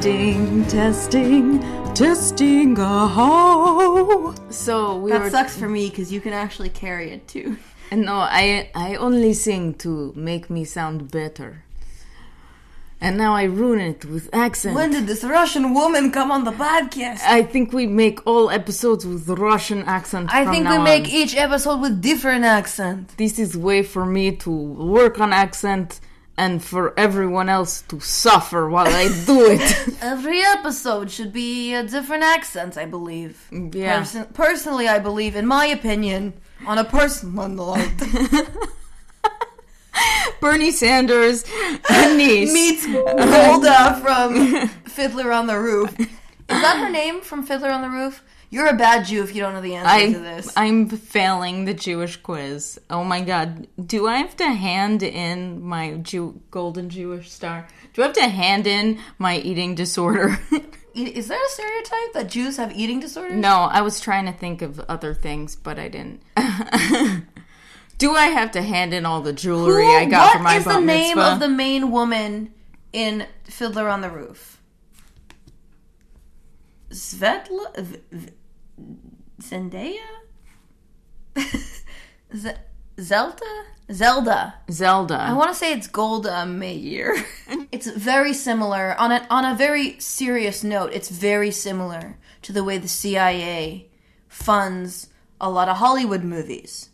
Testing, testing, testing a hoe. So we That were. sucks for me because you can actually carry it too. And No, I I only sing to make me sound better. And now I ruin it with accent. When did this Russian woman come on the podcast? I think we make all episodes with Russian accent. I think we now make each episode with different accent. this is way for me to work on accent and for everyone else to suffer while I do it. Every episode should be a different accent, I believe. Yeah. Person- personally, I believe, in my opinion, on a personal note, Bernie Sanders and niece. meets Golda from Fiddler on the Roof. Is that her name from Fiddler on the Roof? You're a bad Jew if you don't know the answer to I, this. I'm failing the Jewish quiz. Oh my god. Do I have to hand in my Jew, golden Jewish star? Do I have to hand in my eating disorder? Is there a stereotype that Jews have eating disorders? no, I was trying to think of other things, but I didn't. Do I have to hand in all the jewelry Who- I got for my is bat the name mitzvah? of the main woman in Fiddler on the Roof? Svetla? V- V- Zendaya? Z- Zelda? Zelda. Zelda. I want to say it's Golda Meir. it's very similar on a on a very serious note. It's very similar to the way the CIA funds a lot of Hollywood movies.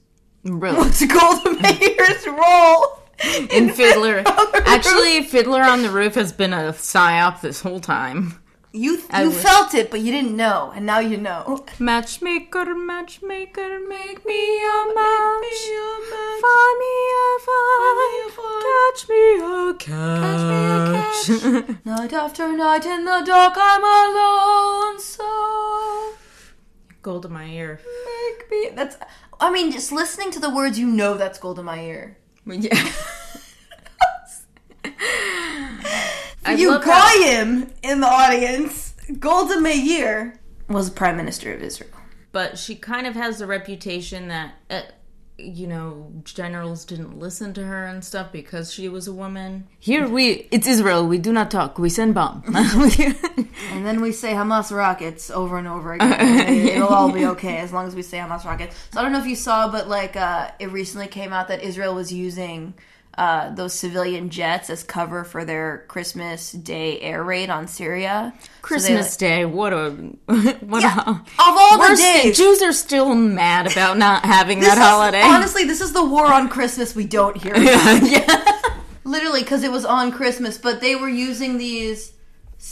really. What's Golda Meir's role in Fiddler. on the Roof? Actually, Fiddler on the Roof has been a psyop this whole time. You you wish. felt it, but you didn't know, and now you know. Matchmaker, matchmaker, make me a match. Find me a find. Catch me a catch. Night after night in the dark, I'm alone. So Gold in my ear. make me. That's. I mean, just listening to the words, you know that's Golda Meir. Yeah. I you love how- Goyim in the audience. Golda Meir was prime minister of Israel. but she kind of has the reputation that uh, you know generals didn't listen to her and stuff because she was a woman here we it's israel we do not talk we send bomb And then we say Hamas rockets over and over again. It'll all be okay as long as we say Hamas rockets. So I don't know if you saw, but like uh, it recently came out that Israel was using uh, those civilian jets as cover for their Christmas Day air raid on Syria. So they, christmas day what a what Yeah, a of all the days. jews are still mad about not having that is- holiday honestly, this is the war on Christmas we don't hear. about. yeah Literally, because it was on Christmas, but they were using these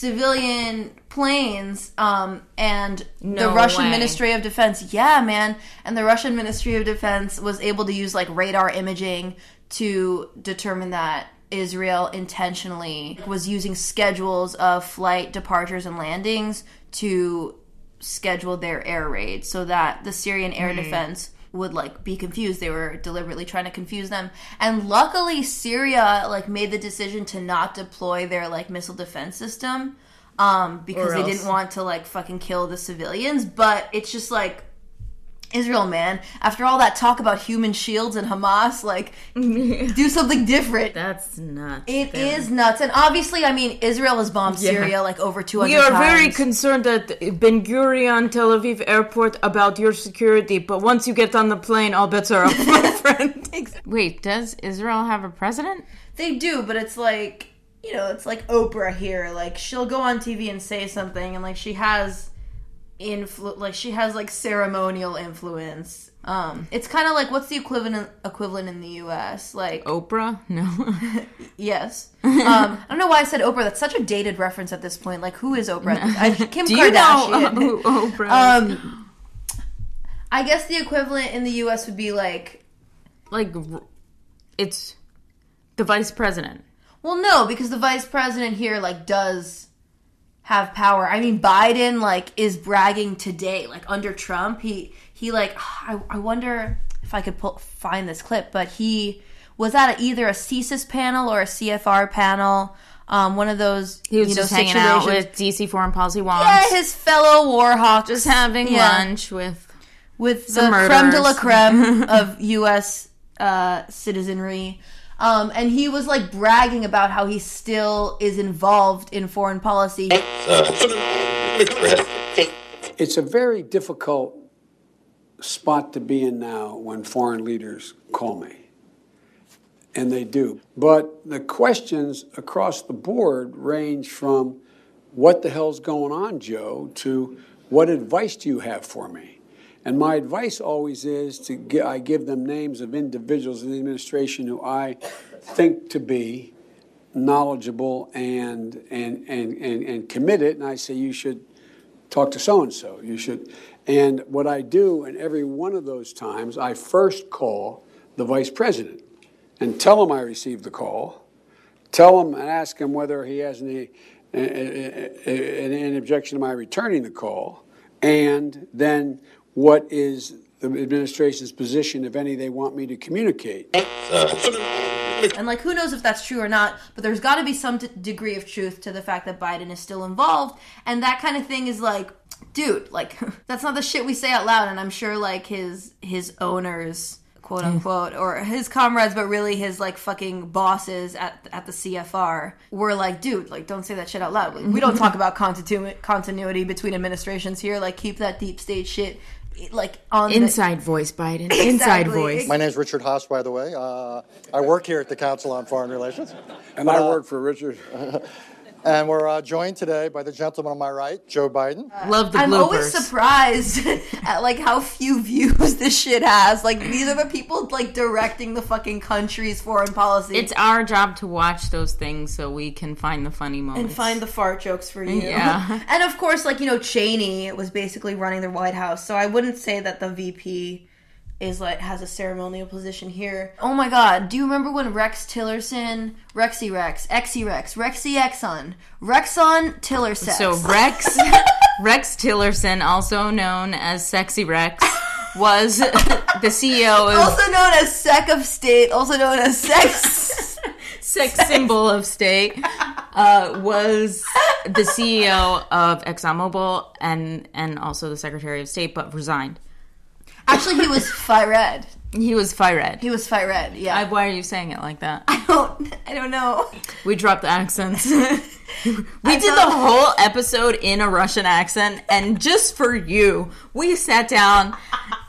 civilian planes um, and the Russian way. Ministry of Defense. Yeah, man. And the Russian Ministry of Defense was able to use like radar imaging to determine that Israel intentionally was using schedules of flight departures and landings to schedule their air raids so that the Syrian air defense would like be confused. They were deliberately trying to confuse them. And luckily Syria like made the decision to not deploy their like missile defense system um because they didn't want to like fucking kill the civilians. But it's just like Israel man after all that talk about human shields and Hamas like do something different that's nuts it They're- is nuts and obviously I mean Israel has bombed Yeah. Syria like over 200 times. we are times very concerned at Ben Gurion Tel Aviv airport about your security, but once you get on the plane, all bets are off, my friend. Wait, does Israel have a president? They do, but it's like you know, it's like Oprah here. Like she'll go on TV and say something, and like she has influ, like she has like ceremonial influence. Um, it's kind of like what's the equivalent equivalent in the U.S. Like Oprah? No. yes, um, I don't know why I said Oprah. That's such a dated reference at this point. Like who is Oprah? I, Kim Do you know Kardashian. who Oprah? um, I guess the equivalent in the U.S. would be like like, it's the vice president. Well, no, because the vice president here like does have power. I mean, Biden like is bragging today, like under Trump, he he like I, I wonder if I could pull, find this clip, but he was at a, either a CSIS panel or a CFR panel. Um, one of those He was you know, just hanging out with DC foreign policy wonks. yeah, his fellow war hawks, just having Yeah. lunch with. with the Some creme de la creme of U.S. Uh, citizenry. Um, and he was like bragging about how he still is involved in foreign policy. It's a very difficult spot to be in now when foreign leaders call me. And they do. But the questions across the board range from what the hell's going on, Joe, to what advice do you have for me? And my advice always is to get, I give them names of individuals in the administration who I think to be knowledgeable and, and, and, and, and committed. And I say, you should talk to so and so. You should. And what I do in every one of those times, I first call the vice president and tell him I received the call. Tell him and ask him whether he has any, any objection to my returning the call. And then what is the administration's position, if any, they want me to communicate. And like, who knows if that's true or not? But there's got to be some t- degree of truth to the fact that Biden is still involved, and that kind of thing is like, dude, like that's not the shit we say out loud. And I'm sure like his his owners quote mm. unquote, or his comrades, but really his like fucking bosses at at the CFR were like, dude, like don't say that shit out loud. We don't talk about continu- continuity between administrations here. Like keep that deep state shit like on inside the- voice, Biden. Exactly. Inside voice. My name is Richard Haass, by the way. Uh, I work here at the Council on Foreign Relations, and I work for Richard. And we're uh, joined today by the gentleman on my right, Joe Biden. Uh, Love the I'm bloopers. always surprised at like how few views this shit has. Like these are the people like directing the fucking country's foreign policy. It's our job to watch those things so we can find the funny moments and find the fart jokes for you. Yeah. and of course, like you know, Cheney was basically running the White House, so I wouldn't say that the VP is like has a ceremonial position here. Oh my god, do you remember when Rex Tillerson, Rexy Rex, Exy Rex, Rexy Exxon, Rexon Tillerson. So Rex Rex Tillerson, also known as Sexy Rex, was the CEO of also known as Sec of State, also known as Sex Sex symbol of state, uh, was the CEO of ExxonMobil and and also the Secretary of State, but resigned. Actually, he was fire fired. He was fire fired. He was fire fired. Yeah. I, why are you saying it like that? I don't. I don't know. We dropped the accents. we I did the whole episode in a Russian accent, and just for you, we sat down,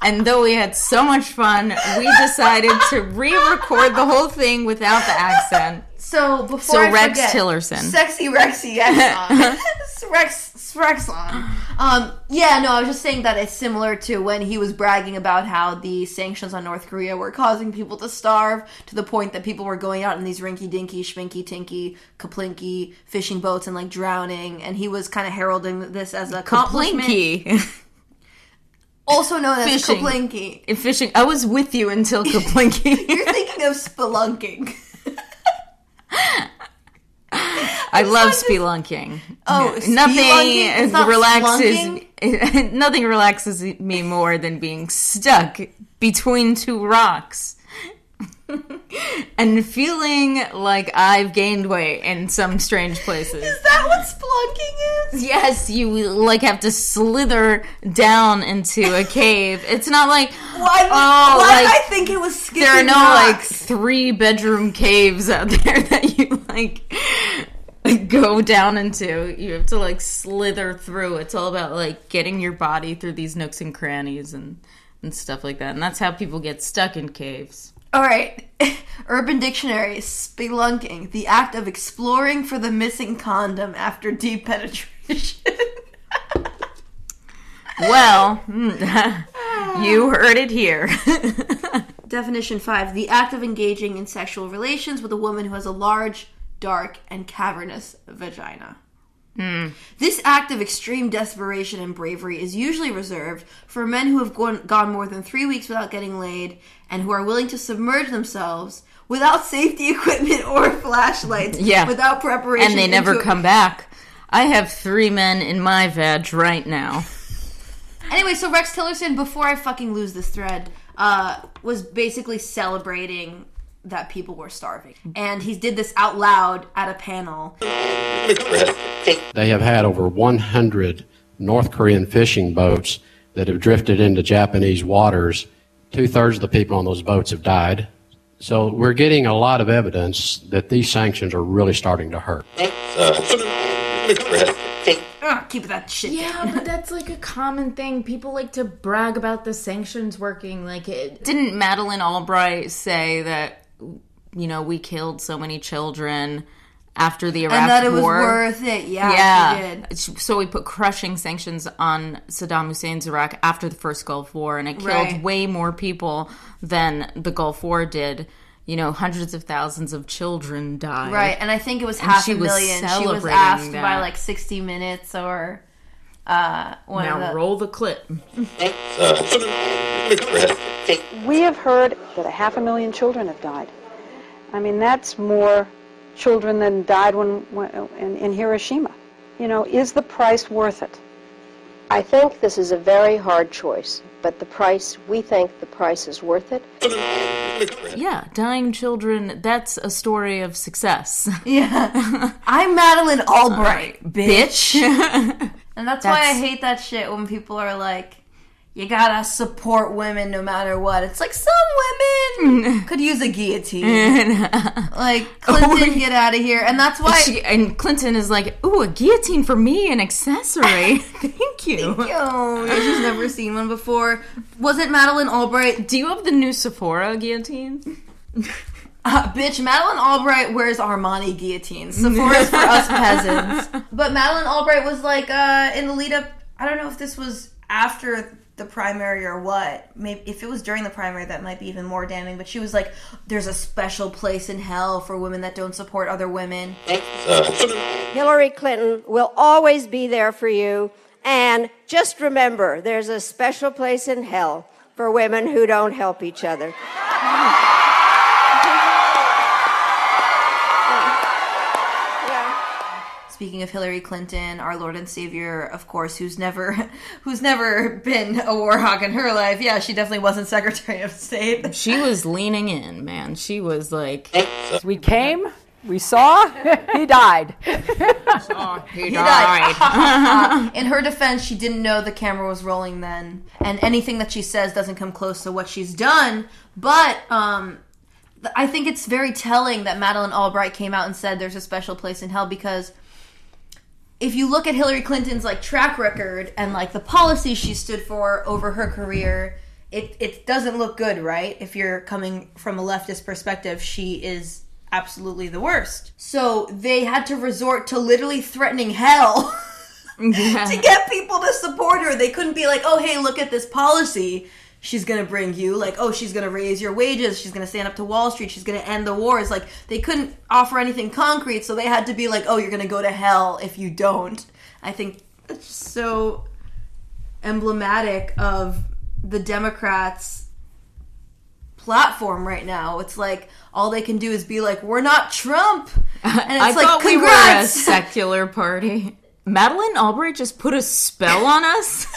and though we had so much fun, we decided to re-record the whole thing without the accent. So before so I Rex forget, Tillerson, sexy Rexy Rex Rexon. Um, yeah, no, I was just saying that it's similar to when he was bragging about how the sanctions on North Korea were causing people to starve to the point that people were going out in these rinky dinky, schminky tinky, kaplinky fishing boats and like drowning, and he was kind of heralding this as a. Kaplinky. Also known as Fishing. kaplinky. Fishing. I was with you until kaplinky. You're thinking of spelunking. I love spelunking. Oh, nothing spelunking? It's not relaxes. nothing relaxes me more than being stuck between two rocks and feeling like I've gained weight in some strange places. Is that what spelunking is? Yes, you like have to slither down into a cave. It's not like Why, oh, why like I think it was skipping there are no rocks? like three bedroom caves out there that you like go down into. You have to like slither through. It's all about like getting your body through these nooks and crannies and and stuff like that. And that's how people get stuck in caves. All right. Urban Dictionary, spelunking, the act of exploring for the missing condom after deep penetration. Well, hmm, you heard it here. Definition 5, the act of engaging in sexual relations with a woman who has a large, dark, and cavernous vagina. This act of extreme desperation and bravery is usually reserved for men who have gone, gone more than three weeks without getting laid and who are willing to submerge themselves without safety equipment or flashlights, Yeah. without preparation, and they never come back. I have three men in my veg right now. Anyway, so Rex Tillerson, before I fucking lose this thread, uh, was basically celebrating that people were starving, and he did this out loud at a panel. They have had over 100 North Korean fishing boats that have drifted into Japanese waters. Two thirds of the people on those boats have died. So we're getting a lot of evidence that these sanctions are really starting to hurt. Ugh, keep that shit Yeah, but that's like a common thing. People like to brag about the sanctions working. Like, it, didn't Madeline Albright say that you know we killed so many children after the Iraq and that it was War? worth it. Yeah, yeah. did. So we put crushing sanctions on Saddam Hussein's Iraq after the first Gulf War, and it killed Right. way more people than the Gulf War did. You know, hundreds of thousands of children died. Right, and I think it was half she a was million. She was asked that. by like 60 Minutes or uh, one Now of the. roll the clip. We have heard that a half a million children have died. I mean, that's more children than died when, when in, in Hiroshima. You know, is the price worth it? I think this is a very hard choice, but the price, we think the price is worth it. Yeah, dying children, that's a story of success. Yeah, I'm Madeline Albright, bitch. Bitch. And that's, why I hate that shit when people are like, "You gotta support women no matter what." It's like some women could use a guillotine. like Clinton, get out of here. And that's why. She, and Clinton is like, ooh, a guillotine for me, an accessory. Thank you. Oh, she's never seen one before. Wasn't Madeline Albright? Do you have the new Sephora guillotine? Uh, bitch, Madeline Albright wears Armani guillotines. Sephora's for us peasants. But Madeline Albright was like uh, in the lead up. I don't know if this was after the primary or what. Maybe if it was during the primary, that might be even more damning. But she was like, "There's a special place in hell for women that don't support other women." Hillary Clinton will always be there for you. And just remember, there's a special place in hell for women who don't help each other. Speaking of Hillary Clinton, our Lord and Savior, of course, who's never, who's never been a war hawk in her life. Yeah, she definitely wasn't Secretary of State. She was leaning in, man. She was like, We came, we saw, he died. he died. In her defense, she didn't know the camera was rolling then, and anything that she says doesn't come close to what she's done. But um, I think it's very telling that Madeline Albright came out and said there's a special place in hell because if you look at Hillary Clinton's like track record and like the policies she stood for over her career, it it doesn't look good, right? If you're coming from a leftist perspective, she is absolutely the worst. So they had to resort to literally threatening hell to get people to support her. They couldn't be like, "Oh, hey, look at this policy." She's gonna bring you like, oh, she's gonna raise your wages. She's gonna stand up to Wall Street. She's gonna end the wars. Like they couldn't offer anything concrete, so they had to be like, oh, you're gonna go to hell if you don't. I think that's just so emblematic of the Democrats' platform right now. It's like all they can do is be like, "We're not Trump," and it's I like, thought we were a secular party. Madeline Albright just put a spell on us.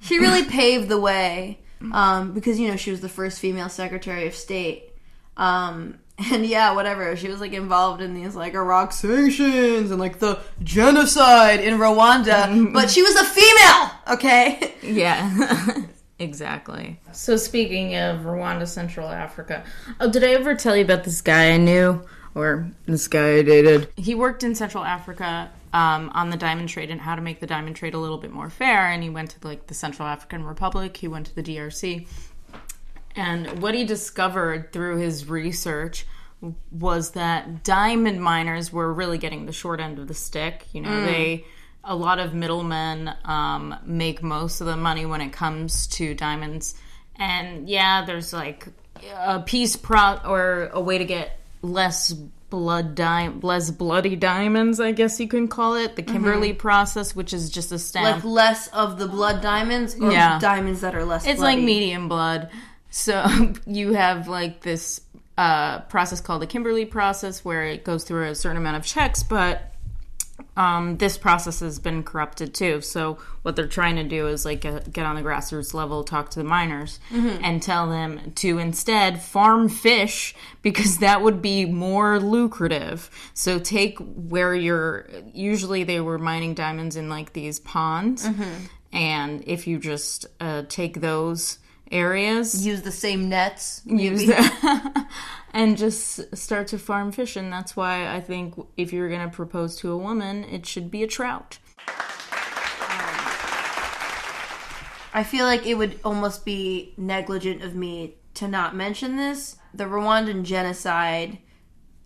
she really paved the way um, because you know she was the first female Secretary of State. Um, and yeah, whatever. She was like involved in these like Iraq sanctions and like the genocide in Rwanda, but she was a female. Okay. Yeah. exactly. So speaking of Rwanda, Central Africa, oh, did I ever tell you about this guy I knew or this guy I dated? He worked in Central Africa um, on the diamond trade and how to make the diamond trade a little bit more fair. And he went to like the Central African Republic. He went to the DRC. And what he discovered through his research was that diamond miners were really getting the short end of the stick. You know, they a lot of middlemen um, make most of the money when it comes to diamonds. And yeah, there's like a peace pro or a way to get less blood di- less bloody diamonds, I guess you can call it, the Kimberley process, which is just a stamp. Like less of the blood diamonds, or Yeah. diamonds that are less. It's bloody? like medium blood. So you have like this uh, process called the Kimberley process where it goes through a certain amount of checks, but um, this process has been corrupted too. So what they're trying to do is like uh, get on the grassroots level, talk to the miners, and tell them to instead farm fish because that would be more lucrative. So take where you're. Usually they were mining diamonds in like these ponds, and if you just uh, take those areas. Use the same nets. Use maybe. the- and just start to farm fish. And that's why I think if you're going to propose to a woman, it should be a trout. I feel like it would almost be negligent of me to not mention this. The Rwandan genocide,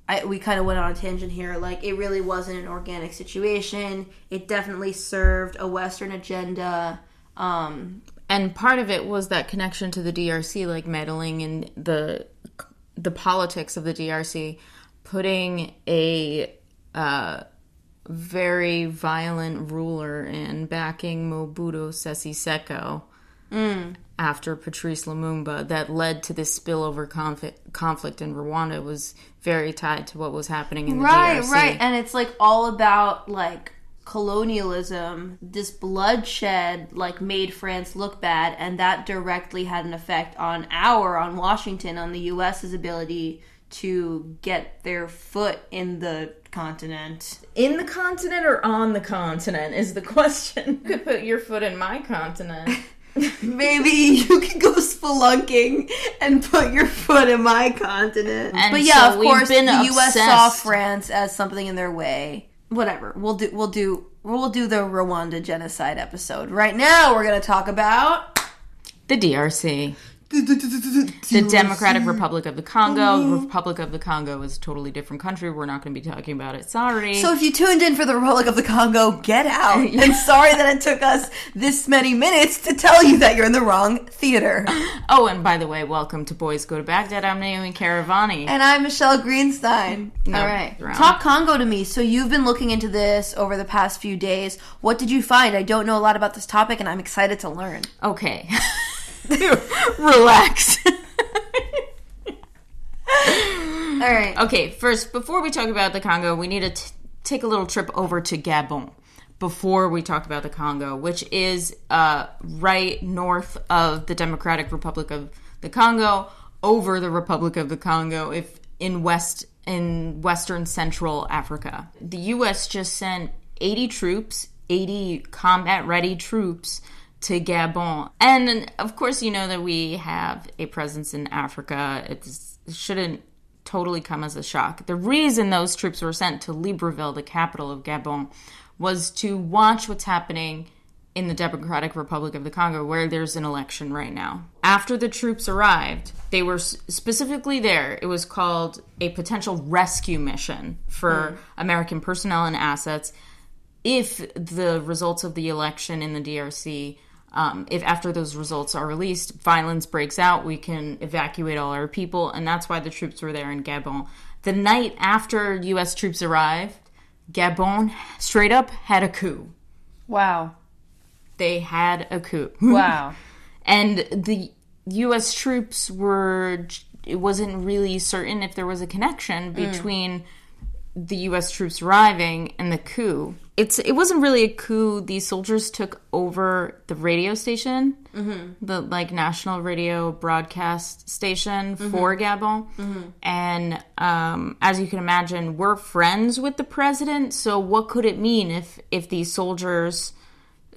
I, we kind of went on a tangent here. Like, it really wasn't an organic situation. It definitely served a Western agenda. Um, and part of it was that connection to the DRC, like meddling in the the politics of the DRC, putting a uh, very violent ruler in backing Mobutu Sese Seko after Patrice Lumumba that led to this spillover conflict conflict in Rwanda was very tied to what was happening in the right, DRC. Right, right. And it's like all about like colonialism. This bloodshed like made France look bad, and that directly had an effect on our, on Washington, on the U.S.'s ability to get their foot in the continent. in the continent or on the continent is the question. You could put your foot in my continent. Maybe you could go spelunking and put your foot in my continent. And but yeah, so of course, the been U.S. saw. France as something in their way. Whatever. We'll do. We'll do. We'll do the Rwanda genocide episode. Right now, we're gonna talk about The DRC. The Democratic Republic of the Congo. The Republic of the Congo is a totally different country. We're not going to be talking about it. Sorry. So if you tuned in for the Republic of the Congo, get out. And sorry that it took us this many minutes to tell you that you're in the wrong theater. oh, and by the way, welcome to Boys Go to Baghdad. I'm Naomi Caravani. And I'm Michelle Greenstein. No, All right. wrong. Talk Congo to me. So you've been looking into this over the past few days. What did you find? I don't know a lot about this topic and I'm excited to learn. Okay. Relax. All right. Okay, first, before we talk about the Congo, we need to t- take a little trip over to Gabon before we talk about the Congo, which is uh, right north of the Democratic Republic of the Congo, over the Republic of the Congo, if in west in western central Africa. The U.S. just sent 80 troops, 80 combat ready troops to Gabon. And of course, you know that we have a presence in Africa. It's, it shouldn't totally come as a shock. The reason those troops were sent to Libreville, the capital of Gabon, was to watch what's happening in the Democratic Republic of the Congo, where there's an election right now. After the troops arrived, they were specifically there. It was called a potential rescue mission for hmm. American personnel and assets if the results of the election in the DRC, um, if after those results are released, violence breaks out, we can evacuate all our people, and that's why the troops were there in Gabon. The night after U.S. troops arrived, Gabon straight up had a coup. Wow. They had a coup. Wow. and the U.S. troops were. It wasn't really certain if there was a connection between the U.S. troops arriving and the coup. It's it wasn't really a coup. These soldiers took over the radio station, mm-hmm. the like national radio broadcast station for mm-hmm. Gabon, mm-hmm. and um, as you can imagine, we're friends with the president. So what could it mean if if these soldiers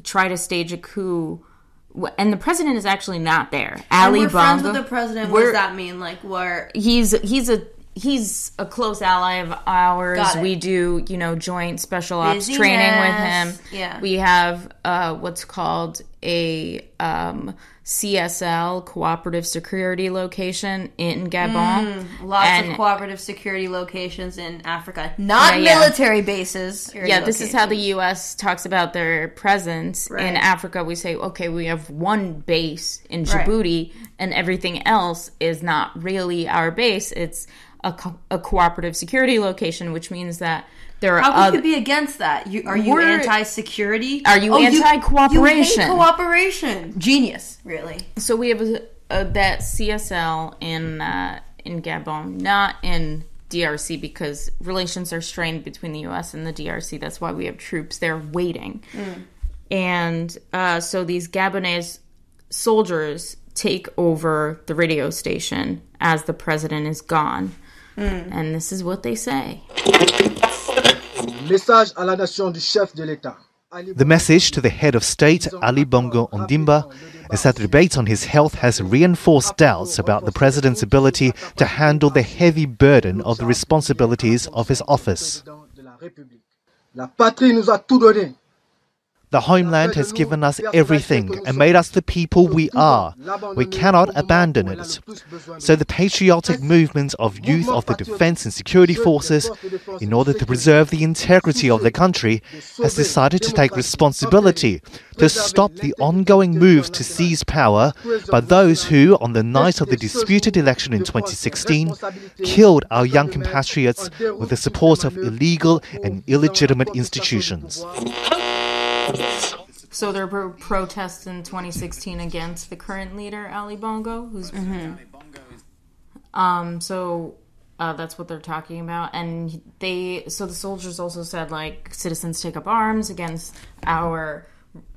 try to stage a coup? And the president is actually not there. Ali we're friends with the president. What does that mean? Like, we're he's he's a he's a close ally of ours. We do you know joint special ops training with him. Yeah. we have uh, what's called a um, CSL cooperative security location in Gabon. lots And- of cooperative security locations in Africa, not Yeah, yeah. military bases. yeah, this is how the U.S. talks about their presence in Africa. We say, okay, we have one base in Right. Djibouti, and everything else is not really our base. It's a, co- a cooperative security location, which means that there are How other. could you be against that? You, are you We're- anti-security? Are you Oh, anti-cooperation? You hate cooperation. Genius, really. so we have a, a, that CSL in uh, in Gabon, not in DRC, because relations are strained between the U.S. and the DRC. That's why we have troops there waiting. And uh, so these Gabonese soldiers take over the radio station as the president is gone. Hmm. And this is what they say. Message à la nation du chef de l'État. The message to the head of state, Ali Bongo Ondimba, is that the debate on his health has reinforced doubts about the president's ability to handle the heavy burden of the responsibilities of his office. La patrie nous a tout donné. The homeland has given us everything and made us the people we are. We cannot abandon it. So, the patriotic movement of youth of the defense and security forces, in order to preserve the integrity of the country, has decided to take responsibility to stop the ongoing moves to seize power by those who, on the night of the disputed election in 2016, killed our young compatriots with the support of illegal and illegitimate institutions. So there were protests in 2016 against the current leader Ali Bongo, who's um. So uh, that's what they're talking about, and they so the soldiers also said like citizens take up arms against our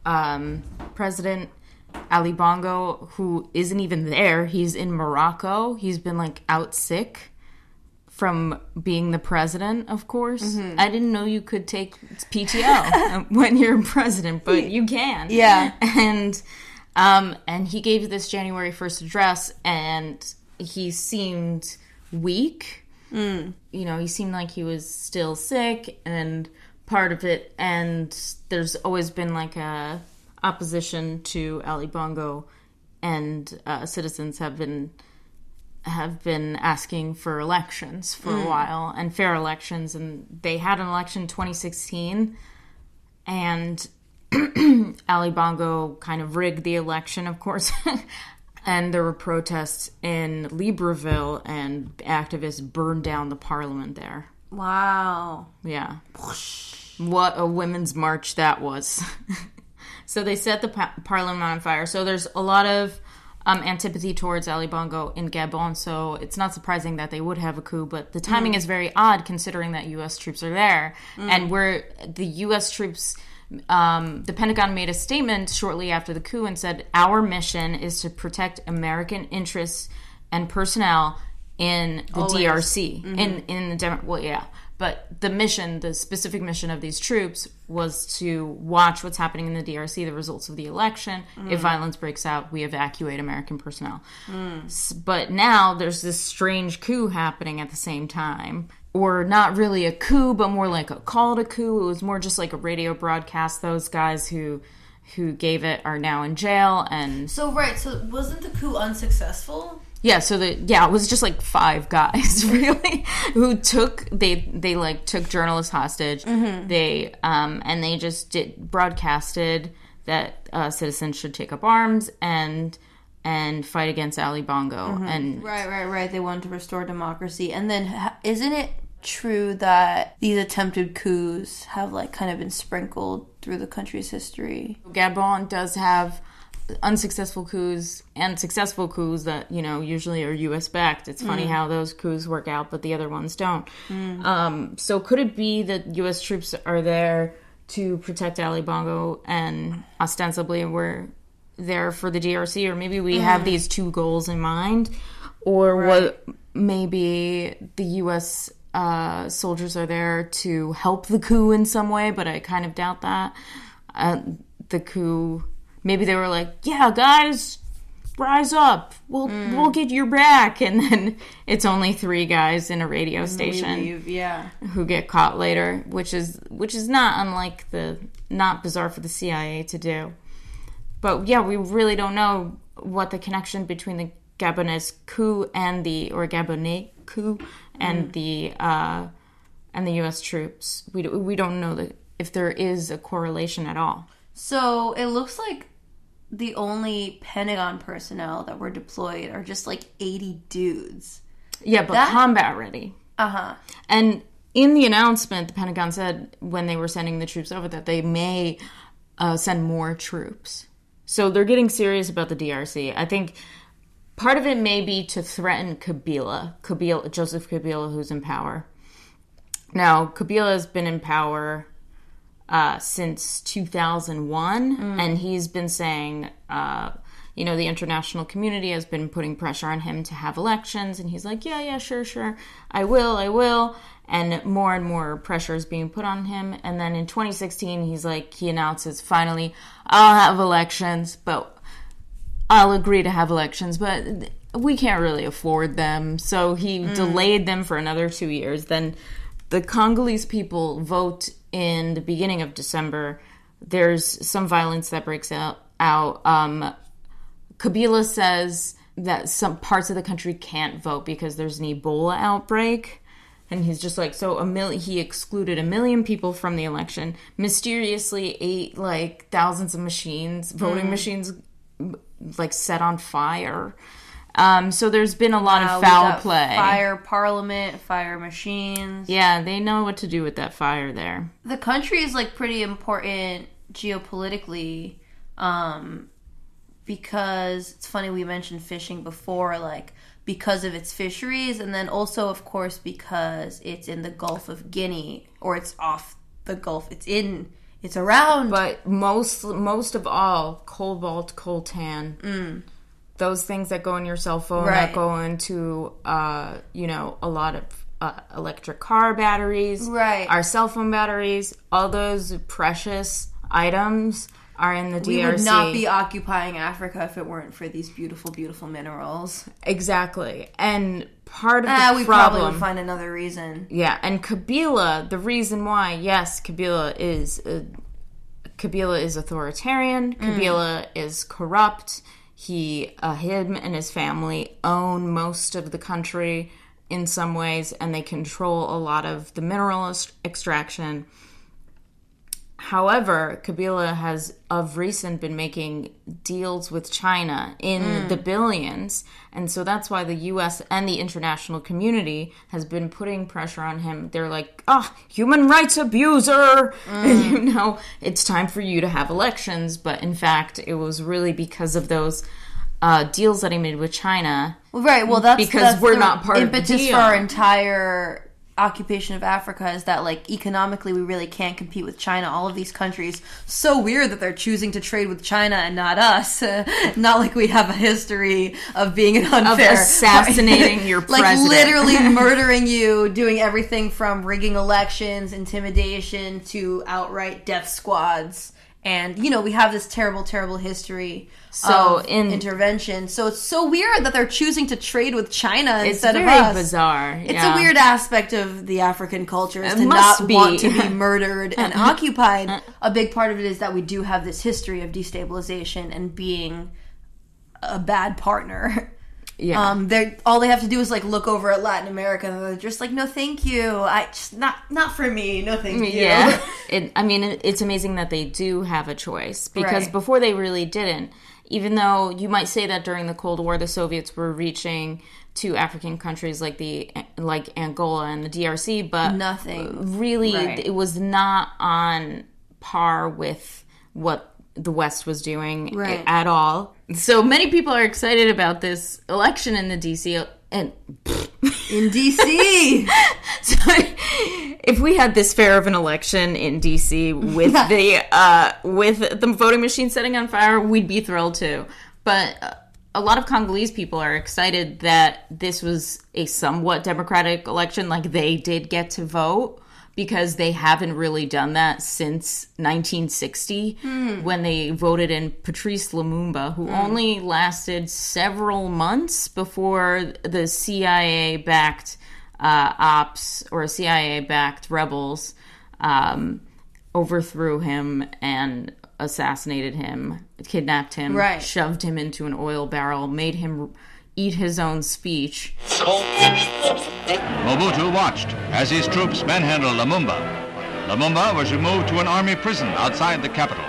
um, president Ali Bongo, who isn't even there. He's in Morocco. He's been like out sick from being the president, of course. I didn't know you could take PTO when you're president, but you can. Yeah. And um and he gave this January 1st address and he seemed weak. You know, he seemed like he was still sick and part of it and there's always been like a opposition to Ali Bongo and uh, citizens have been have been asking for elections for a mm. while and fair elections and they had an election in 2016 and Ali Bongo kind of rigged the election of course and there were protests in Libreville and activists burned down the parliament there. Wow. yeah. What a women's march that was. So they set the pa- parliament on fire. So there's a lot of um, antipathy towards Ali Bongo in Gabon, so it's not surprising that they would have a coup. But the timing is very odd considering that U.S. troops are there, and where the U.S. troops. Um, the Pentagon made a statement shortly after the coup and said, Our mission is to protect American interests and personnel in the DRC. In, in the Demo- well, yeah. But the mission, the specific mission of these troops was to watch what's happening in the DRC, the results of the election. If mm. violence breaks out, we evacuate American personnel. Mm. S- But now there's this strange coup happening at the same time. Or not really a coup, but more like a call to coup. It was more just like a radio broadcast. Those guys who who gave it are now in jail and So right, so wasn't the coup unsuccessful? Yeah, so the yeah, it was just like five guys really who took they they like took journalists hostage. They um and they just did broadcasted that uh, citizens should take up arms and and fight against Ali Bongo and Right, right, right. They wanted to restore democracy, and then isn't it true that these attempted coups have like kind of been sprinkled through the country's history? Gabon does have unsuccessful coups and successful coups that you know usually are U.S. backed. It's funny how those coups work out, but the other ones don't. Um, so could it be that U.S. troops are there to protect Ali Bongo and ostensibly we're there for the DRC, or maybe we have these two goals in mind, or what? Maybe the U.S. Uh, soldiers are there to help the coup in some way, but I kind of doubt that. Uh, the coup maybe they were like, "Yeah, guys, rise up. We'll we'll get your back." And then it's only three guys in a radio station yeah. who get caught later, which is which is not unlike the not bizarre for the CIA to do. But yeah, we really don't know what the connection between the Gabonese coup and the or Gabonese coup and the uh, and the U.S. troops. We we don't know that if there is a correlation at all. So it looks like the only Pentagon personnel that were deployed are just like 80 dudes. Yeah, but That- combat ready. Uh huh. And in the announcement, the Pentagon said when they were sending the troops over that they may uh, send more troops. So they're getting serious about the DRC. I think part of it may be to threaten Kabila, Kabila Joseph Kabila, who's in power. Now, Kabila has been in power uh, since 2001, and he's been saying uh, you know, the international community has been putting pressure on him to have elections. And he's like, yeah, yeah, sure, sure. I will, I will. And more and more pressure is being put on him. And then in 2016, he's like, he announces, finally, I'll have elections, but I'll agree to have elections, but we can't really afford them. So he Mm. delayed them for another two years. Then the Congolese people vote in the beginning of December. There's some violence that breaks out. out. Um, Kabila says that some parts of the country can't vote because there's an Ebola outbreak. And he's just like, so a million, he excluded a million people from the election, mysteriously ate like thousands of machines, voting Mm. machines, like set on fire. Um, so there's been a lot Wow, of foul play. Fire parliament, fire machines. Yeah, they know what to do with that fire there. The country is like pretty important geopolitically, um, because it's funny we mentioned fishing before, like because of its fisheries, and then also, of course, because it's in the Gulf of Guinea or it's off the Gulf. It's in. It's around. But most most of all, cobalt, coltan, those things that go in your cell phone, Mm. Right. that go into uh, you know a lot of uh, electric car batteries, Right. Our cell phone batteries, all those precious items are in the DRC. we would not be occupying Africa if it weren't for these beautiful, beautiful minerals. exactly, and part of Ah, the we probably problem. would find another reason. Yeah, and Kabila, the reason why, yes, Kabila is uh, Kabila is authoritarian. Kabila is corrupt. He, uh, him, and his family own most of the country in some ways, and they control a lot of the mineral extraction. However, Kabila has of recent been making deals with China in Mm. the billions, and so that's why the US and the international community has been putting pressure on him. They're like, "Ah, human rights abuser." Mm. you know, it's time for you to have elections, but in fact, it was really because of those uh, deals that he made with China. Right. Well, that's because that's we're not part of the impetus deal. for our entire occupation of Africa is that like economically we really can't compete with China. All of these countries, so weird that they're choosing to trade with China and not us. not like we have a history of being an unfair assassinating your like president. literally murdering you, doing everything from rigging elections, intimidation to outright death squads. And you know we have this terrible, terrible history So of in- intervention. So it's so weird that they're choosing to trade with China It's instead very of us. bizarre. It's yeah. a weird aspect of the African culture is It to not be. want to be murdered and occupied. A big part of it is that we do have this history of destabilization and being a bad partner. Yeah. Um, they all they have to do is like look over at Latin America and they're just like, no, thank you. I just not not for me. No, thank you. Yeah. It, I mean, it, it's amazing that they do have a choice because Right. before they really didn't. Even though you might say that during the Cold War, the Soviets were reaching to African countries like the like Angola and the DRC, but Nothing. really Right. it was not on par with what the West was doing Right. at all. So many people are excited about this election in the DC and in DC. so if we had this fair of an election in DC with the uh, with the voting machine setting on fire, we'd be thrilled too. But uh, a lot of Congolese people are excited that this was a somewhat democratic election, like they did get to vote because they haven't really done that since 1960 Hmm. when they voted in Patrice Lumumba, who Hmm. only lasted several months before the CIA backed uh, ops or CIA backed rebels um, overthrew him and assassinated him, kidnapped him, Right. shoved him into an oil barrel, made him eat his own speech. Mobutu watched as his troops manhandled Lumumba. Lumumba was removed to an army prison outside the capital.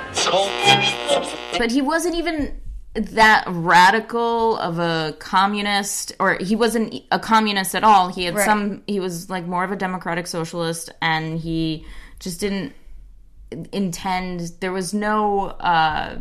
But he wasn't even that radical of a communist or he wasn't a communist at all. He had Right. some he was like more of a democratic socialist and he just didn't intend there was no uh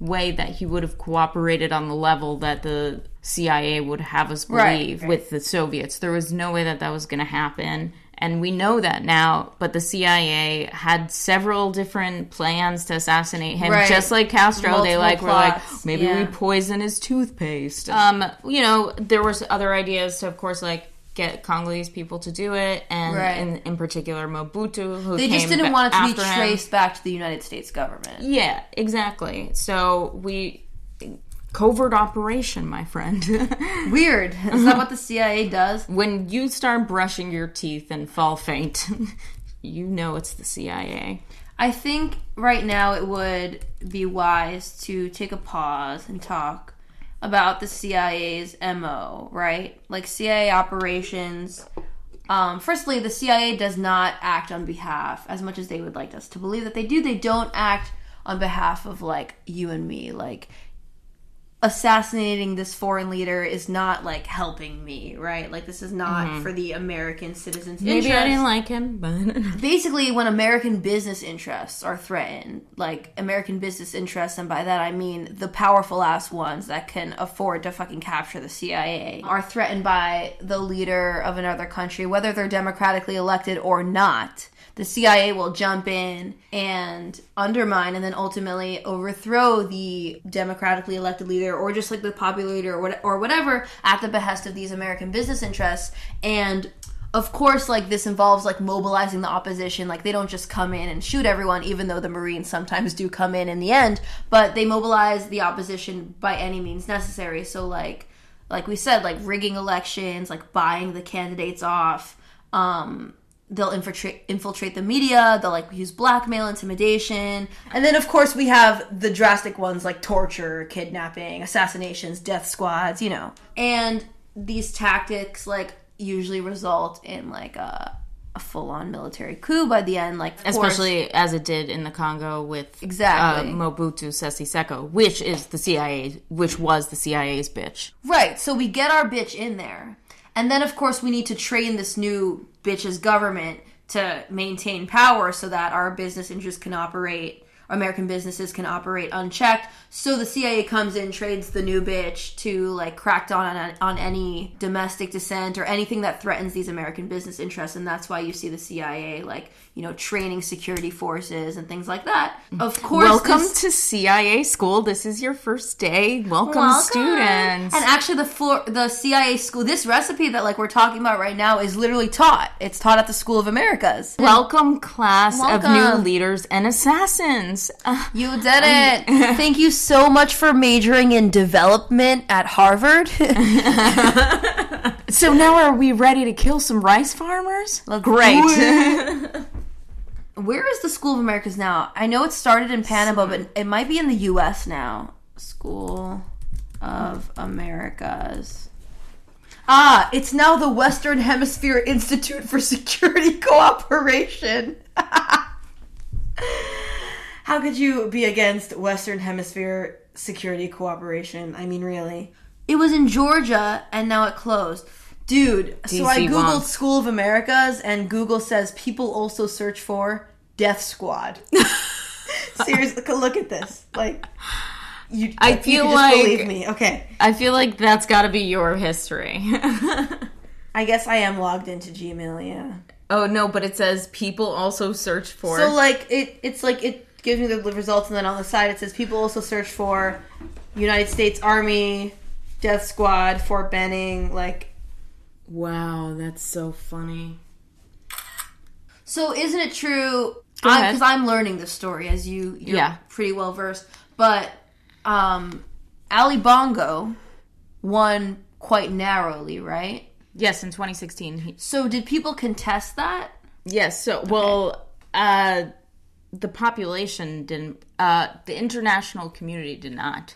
way that he would have cooperated on the level that the CIA would have us believe right. with the Soviets. There was no way that that was going to happen And we know that now, but the CIA had several different plans to assassinate him, Right. just like Castro. they Multiple like were like, maybe yeah. we poison his toothpaste. Um, you know, there was other ideas to, of course, like get Congolese people to do it, and Right. in, in particular Mobutu, who They just didn't want it to be after him. traced back to the United States government. Yeah, exactly. So we covert operation, my friend. Weird. Is that what the CIA does? when you start brushing your teeth and fall faint, you know it's the CIA. I think right now it would be wise to take a pause and talk about the CIA's MO, right? Like CIA operations. Um, firstly, the CIA does not act on behalf, as much as they would like us to believe that they do, they don't act on behalf of like you and me. Like, assassinating this foreign leader is not like helping me, right? Like, this is not Mhm. for the American citizens' Maybe I didn't like him, but basically when american business interests are threatened like american business interests and by that i mean the powerful ass ones that can afford to fucking capture the cia are threatened by the leader of another country whether they're democratically elected or not the CIA will jump in and undermine and then ultimately overthrow the democratically elected leader or just like the popular leader or, what, or whatever at the behest of these American business interests. And of course, like this involves like mobilizing the opposition. Like they don't just come in and shoot everyone, even though the Marines sometimes do come in in the end, but they mobilize the opposition by any means necessary. So like, like we said, like rigging elections, like buying the candidates off, um, they'll infiltrate infiltrate the media they'll like use blackmail intimidation and then of course we have the drastic ones like torture kidnapping assassinations death squads you know and these tactics like usually result in like a, a full-on military coup by the end like of course- especially as it did in the Congo with Exactly. uh, Mobutu Sese Seko, which is the CIA, which was the CIA's bitch. Right. So we get our bitch in there. And then, of course, we need to train this new bitch's government to maintain power so that our business interests can operate, American businesses can operate unchecked. So the CIA comes in, trades the new bitch to like crack down on, on any domestic dissent or anything that threatens these American business interests. And that's why you see the CIA like, you know, training security forces and things like that. Of course, Welcome this- to CIA school. This is your first day. Welcome, Welcome. students. And actually, the floor, the CIA school, this recipe that like we're talking about right now is literally taught. It's taught at the School of Americas. Welcome, class of new leaders and assassins. Uh, You did it. Thank you so much for majoring in development at Harvard. so now are we ready to kill some rice farmers? Great. Where is the School of Americas now? I know it started in Panama, but it might be in the U.S. now. School of Americas. Ah, it's now the Western Hemisphere Institute for Security Cooperation. How could you be against Western Hemisphere security cooperation? I mean, really. It was in Georgia and now it closed. Dude, so I DC googled wants- School of Americas and Google says people also search for Death Squad. Seriously, look at this. Like, you, I you feel can just like believe me. Okay, I feel like that's got to be your history. I guess I am logged into Gmail. Yeah. oh no, but it says people also search for. So like it, it's like it gives me the results, and then on the side it says people also search for United States Army, Death Squad, Fort Benning. Like, wow, that's so funny. so isn't it true? Because I'm learning this story as you, you're Yeah. pretty well versed. But um, Ali Bongo won quite narrowly, right? Yes, in 2016. He, So did people contest that? yes. So well, uh, the population didn't. Uh, the international community did not.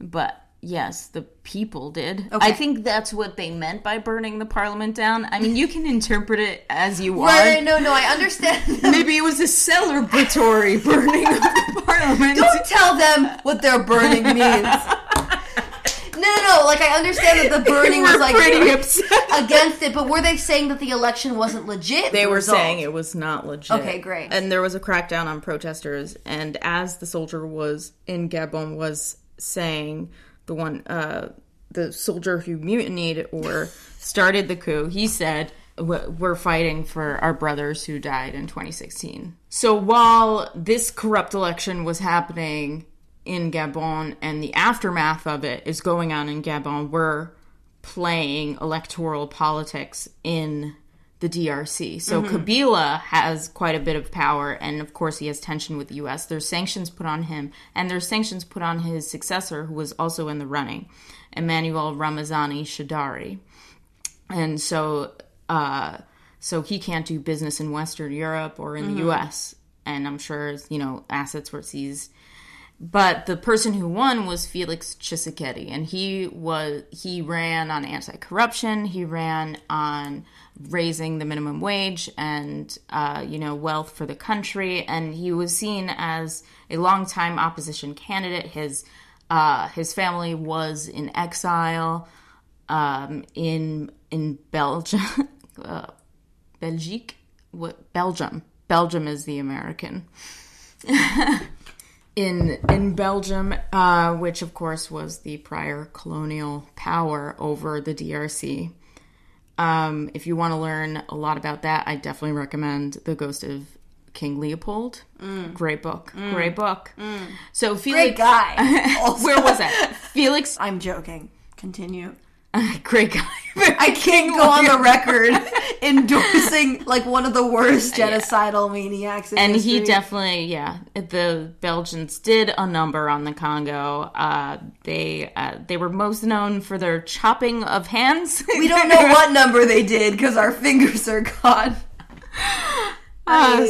But yes, the people did. Okay. I think that's what they meant by burning the parliament down. I mean, you can interpret it as you want. Right? No, no, I understand. Maybe it was a celebratory burning of the parliament. Don't tell them what their burning means. No, no, no. Like I understand that the burning was like pretty upset. against it, but were they saying that the election wasn't legit? They the were result? saying it was not legit. Okay, great. And there was a crackdown on protesters. And as the soldier was in Gabon was saying, the one, uh, the soldier who mutinied or started the coup, he said, we're fighting for our brothers who died in 2016. So while this corrupt election was happening in Gabon and the aftermath of it is going on in Gabon, we're playing electoral politics in the DRC. So Mhm. Kabila has quite a bit of power, and of course, he has tension with the US. There's sanctions put on him, and there's sanctions put on his successor, who was also in the running, Emmanuel Ramazani Shadari. And so, uh, so he can't do business in Western Europe or in Mhm. the US. And I'm sure, you know, assets were seized but the person who won was Felix Tshisekedi, and he was he ran on anti-corruption. He ran on raising the minimum wage and uh, you know wealth for the country, and he was seen as a longtime opposition candidate. His uh, his family was in exile um, in in Belgium, uh, Belgique, what Belgium. Belgium is the American in in Belgium, uh, which of course was the prior colonial power over the DRC. Um, if you want to learn a lot about that, I definitely recommend The Ghost of King Leopold. Mm. Great book, Mm. great book. Mm. So Felix, Great guy. Where was it? Felix. I'm joking. Continue. Great guy. I can't go on the record endorsing like one of the worst genocidal maniacs. In and he definitely yeah the belgians did a number on the congo. Uh, they uh, they were most known for their chopping of hands. We don't know what number they did because our fingers are gone. Uh,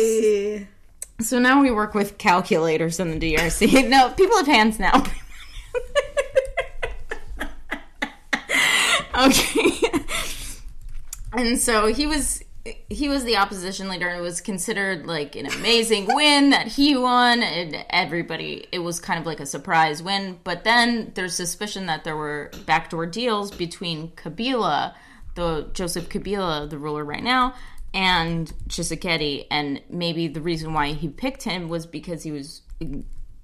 so now we work with calculators in the drc no people have hands now okay. And so he was he was the opposition leader. And it was considered like an amazing win that he won and everybody it was kind of like a surprise win. But then there's suspicion that there were backdoor deals between kabila the joseph kabila the ruler right now and Tshisekedi. And maybe the reason why he picked him was because he was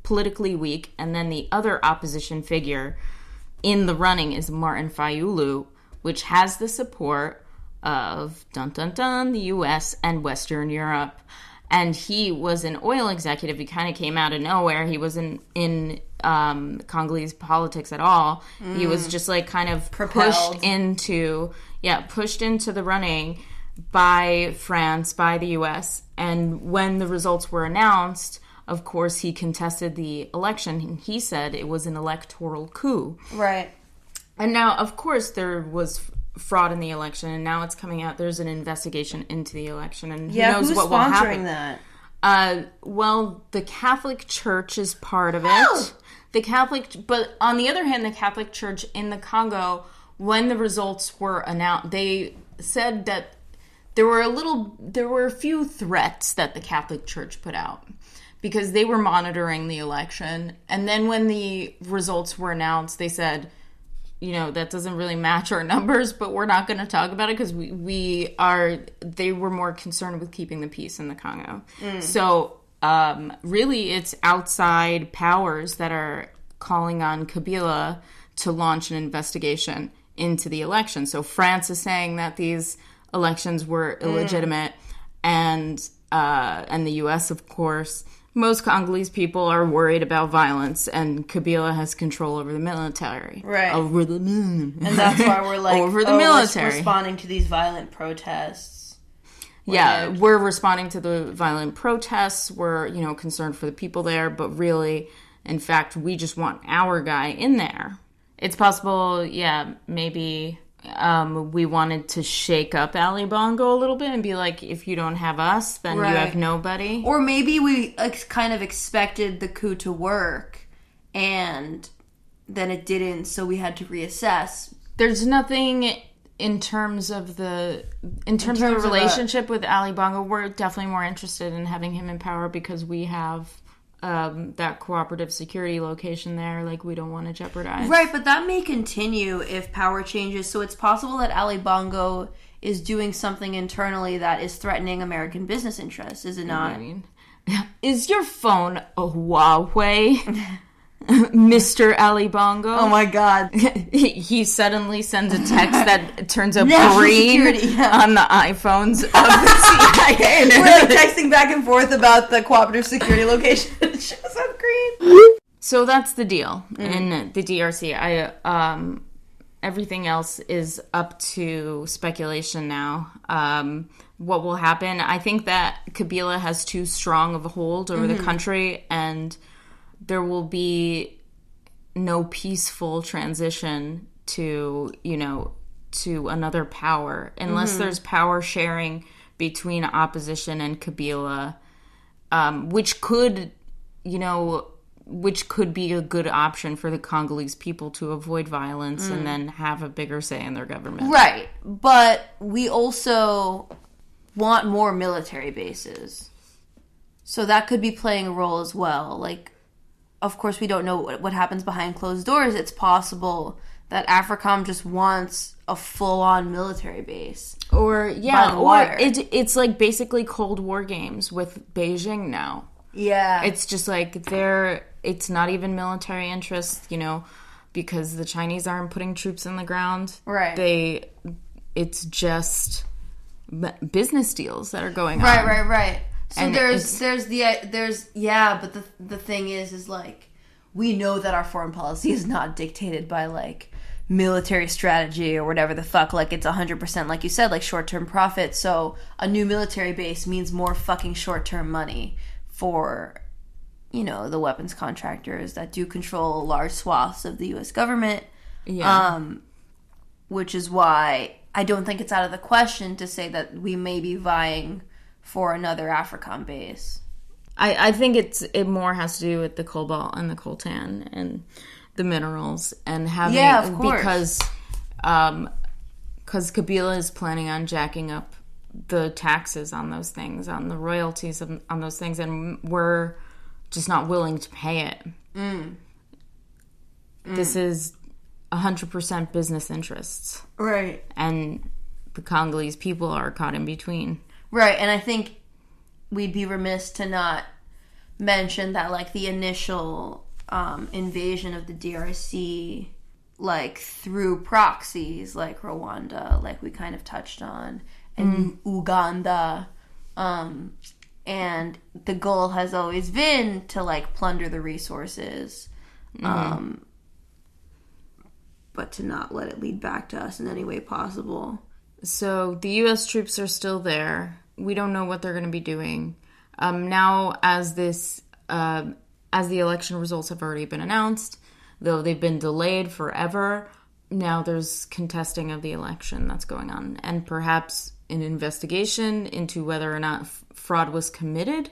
politically weak. And then the other opposition figure in the running is Martin Fayulu which has the support of dun dun dun the US and Western Europe. And he was an oil executive. He kind of came out of nowhere. He wasn't in um, Congolese politics at all. He was Mm. just like kind of Propelled. pushed into yeah pushed into the running by France by the US. And when the results were announced, of course he contested the election. And he said it was an electoral coup. Right. And now, of course, there was fraud in the election, and now it's coming out. There's an investigation into the election, and who Yeah, knows who's what will happen. that? Uh, well, the Catholic Church is part of it. Oh! The Catholic, but on the other hand, the Catholic Church in the Congo, when the results were announced, they said that there were a little, there were a few threats that the Catholic Church put out because they were monitoring the election, and then when the results were announced, they said you know that doesn't really match our numbers but we're not going to talk about it because we, we are they were more concerned with keeping the peace in the congo Mm. so um, really it's outside powers that are calling on kabila to launch an investigation into the election so france is saying that these elections were Mm. illegitimate and uh, and the us of course most Congolese people are worried about violence, and Kabila has control over the military. Right. Over the And that's why we're like over the oh, military. responding to these violent protests. yeah, we're responding to the violent protests. We're you know concerned for the people there, but really, in fact, we just want our guy in there. It's possible, yeah, maybe um, we wanted to shake up Ali Bongo a little bit and be like, if you don't have us, then you have nobody. Or maybe we ex- kind of expected the coup to work, and then it didn't, so we had to reassess. There's nothing in terms of the in terms, terms of of the the- relationship with Ali Bongo. We're definitely more interested in having him in power because we have um, that cooperative security location there. Like we don't want to jeopardize. Right, but that may continue if power changes. So it's possible that Ali Bongo is doing something internally that is threatening American business interests, is it not? I mean, is your phone a Huawei? Mr. Ali Bongo. Oh my god. he, he suddenly sends a text that turns up National green security, yeah. on the iPhones of the CIA. We're like texting back and forth about the cooperative security location. it shows up green. So that's the deal in the DRC. I um everything else is up to speculation now. Um what will happen? I think that Kabila has too strong of a hold over the Mhm. country and there will be no peaceful transition to, you know, to another power unless Mhm. there's power sharing between opposition and Kabila um, which could, you know, which could be a good option for the Congolese people to avoid violence Mm. and then have a bigger say in their government. Right. But we also want more military bases. So that could be playing a role as well. Like, of course, we don't know what, what happens behind closed doors. It's possible that AFRICOM just wants a full on military base. Or yeah, or it, it's like basically Cold War games with Beijing now. Yeah. It's just like they're it's not even military interest, you know, because the Chinese aren't putting troops in the ground. Right. They it's just business deals that are going Right, on. Right, right, right. So And there's there's the there's yeah, but the the thing is is like we know that our foreign policy is not dictated by like military strategy or whatever the fuck. Like it's 100% like you said like short-term profit. So a new military base means more fucking short-term money for you know the weapons contractors that do control large swaths of the US government. Yeah. um which is why I don't think it's out of the question to say that we may be vying for another AFRICOM base. I, I think it's it more has to do with the cobalt and the coltan and the minerals and having Yeah, of course. because um because Kabila is planning on jacking up the taxes on those things on the royalties on, on those things and we're just not willing to pay it. Mm. This is 100% business interests. Right. And the Congolese people are caught in between. Right, and I think we'd be remiss to not mention that like the initial um, invasion of the DRC like through proxies like Rwanda, like we kind of touched on, and Uganda. Um, and the goal has always been to like plunder the resources, um, but to not let it lead back to us in any way possible. So the U.S. troops are still there. We don't know what they're going to be doing. Um, now, as this, uh, as the election results have already been announced, though they've been delayed forever, now there's contesting of the election that's going on, and perhaps an investigation into whether or not fraud was committed.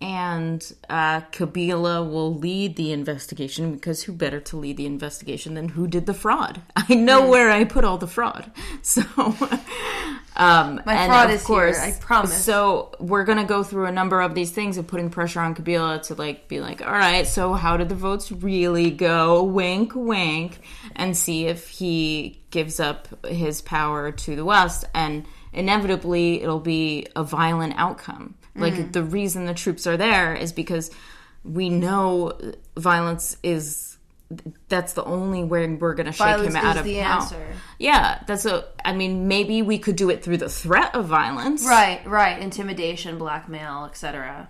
And uh, Kabila will lead the investigation because who better to lead the investigation than who did the fraud? I know Mm. where I put all the fraud. So, um, My and fraud of is here, course, I promise. So we're gonna go through a number of these things of putting pressure on Kabila to like be like, all right, so how did the votes really go? Wink, wink, and see if he gives up his power to the West, and inevitably it'll be a violent outcome. Like Mhm. the reason the troops are there is because we know violence is that's the only way we're going to shake him out of the power. answer. Yeah, that's a. I mean, maybe we could do it through the threat of violence, Right, right. Intimidation, blackmail, etc.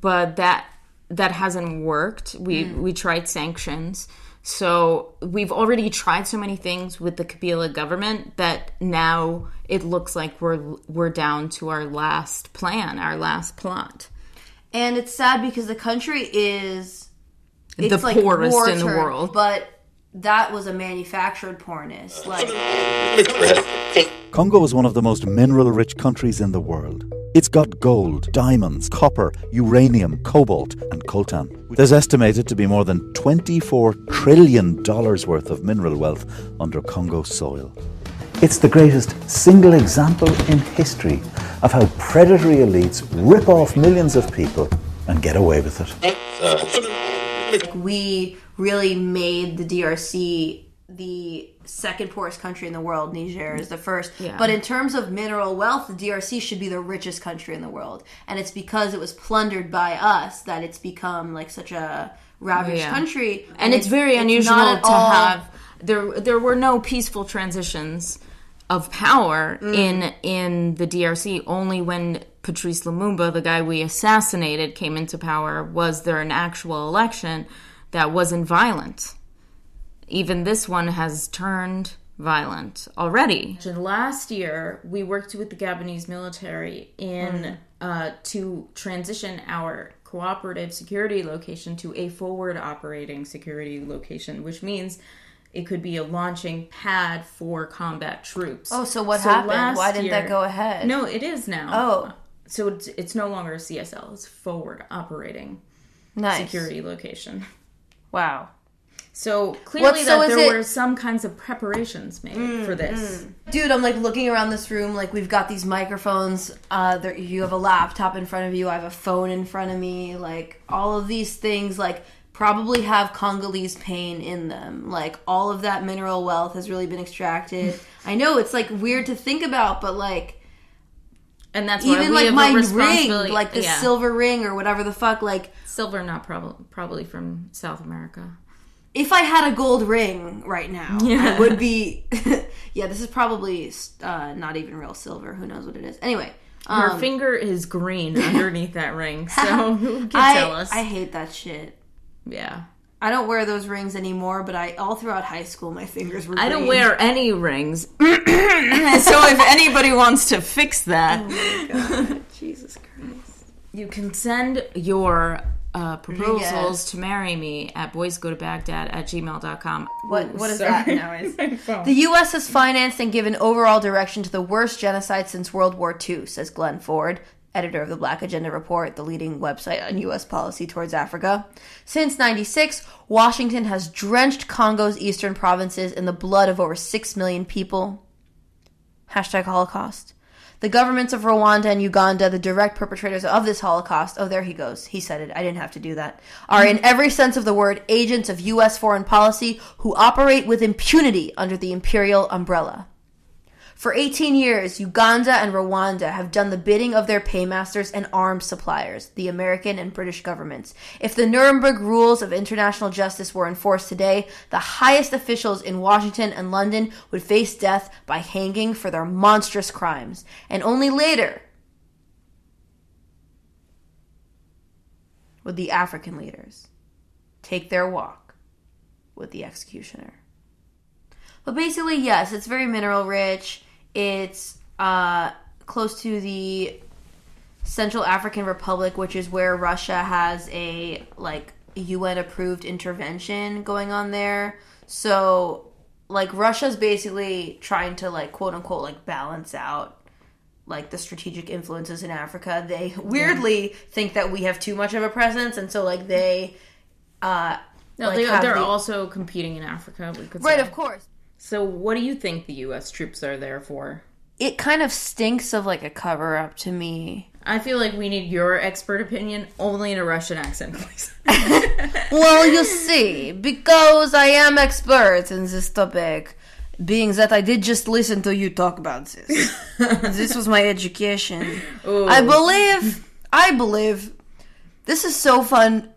But that that hasn't worked. We Mm. we tried sanctions. So we've already tried so many things with the Kabila government that now it looks like we're we're down to our last plan, our last plot. And it's sad because the country is The it's like poorest in the world. But that was a manufactured poorness. Like Congo is one of the most mineral rich countries in the world. It's got gold, diamonds, copper, uranium, cobalt, and coltan. There's estimated to be more than $24 trillion worth of mineral wealth under Congo soil. It's the greatest single example in history of how predatory elites rip off millions of people and get away with it. we really made the DRC the second poorest country in the world. Niger is the first. Yeah. But in terms of mineral wealth, the DRC should be the richest country in the world. And it's because it was plundered by us that it's become like such a ravaged Yeah. country, and it's very not unusual to all- have there there were no peaceful transitions of power Mm. in in the DRC only when Patrice Lumumba the guy we assassinated came into power was there an actual election that wasn't violent even this one has turned violent already. Last year, we worked with the Gabonese military in uh, to transition our cooperative security location to a forward operating security location, which means it could be a launching pad for combat troops. Oh, so what happened? Why didn't that go ahead? No, it is now. Oh. So it's, it's no longer a CSL, it's forward operating Nice. security location. Wow. So clearly, What- so that is there it- were some kinds of preparations made Mm, for this. Dude, I'm like looking around this room. Like we've got these microphones. Uh, there, you have a laptop in front of you. I have a phone in front of me. Like all of these things, like probably have Congolese pain in them. Like all of that mineral wealth has really been extracted. I know it's like weird to think about, but like and that's why even we like have my ring, like the yeah. silver ring or whatever the fuck. Like silver, not probably probably from South America. if I had a gold ring right now, Yeah. I would be. yeah, this is probably uh, not even real silver. Who knows what it is? Anyway, Her um, finger is green underneath that ring, so who can I, tell us? I hate that shit. yeah. I don't wear those rings anymore, but I all throughout high school my fingers were. I don't wear any rings. so if anybody wants to fix that, Jesus Christ. you can send your uh, proposals Yes. to marry me at boysgotobaghdad at gmail.com. What Ooh, what is sorry. that noise? My. The U.S. has financed and given overall direction to the worst genocide since World War II, says Glen Ford, editor of the Black Agenda Report, the leading website on U.S. policy towards Africa. Since 96, Washington has drenched Congo's eastern provinces in the blood of over 6 million people. Hashtag Holocaust. The governments of Rwanda and Uganda, the direct perpetrators of this Holocaust, oh, there he goes. He said it. I didn't have to do that. Are, in every sense of the word, agents of U.S. foreign policy who operate with impunity under the imperial umbrella. For 18 years, Uganda and Rwanda have done the bidding of their paymasters and arms suppliers, the American and British governments. If the Nuremberg rules of international justice were enforced today, the highest officials in Washington and London would face death by hanging for their monstrous crimes. And only later would the African leaders take their walk with the executioner. But basically, yes, it's very mineral rich. It's uh, close to the Central African Republic, which is where Russia has a like UN approved intervention going on there. So, like Russia's basically trying to like quote unquote like balance out like the strategic influences in Africa. They weirdly think that we have too much of a presence, and so like they uh No, like, they, they're the- also competing in Africa. We could right, say. of course. So, what do you think the U.S. troops are there for? It kind of stinks of like a cover up to me. I feel like we need your expert opinion only in a Russian accent, please. well, you see, because I am expert in this topic, being that I did just listen to you talk about this. this was my education. Ooh. I believe, I believe, this is so fun.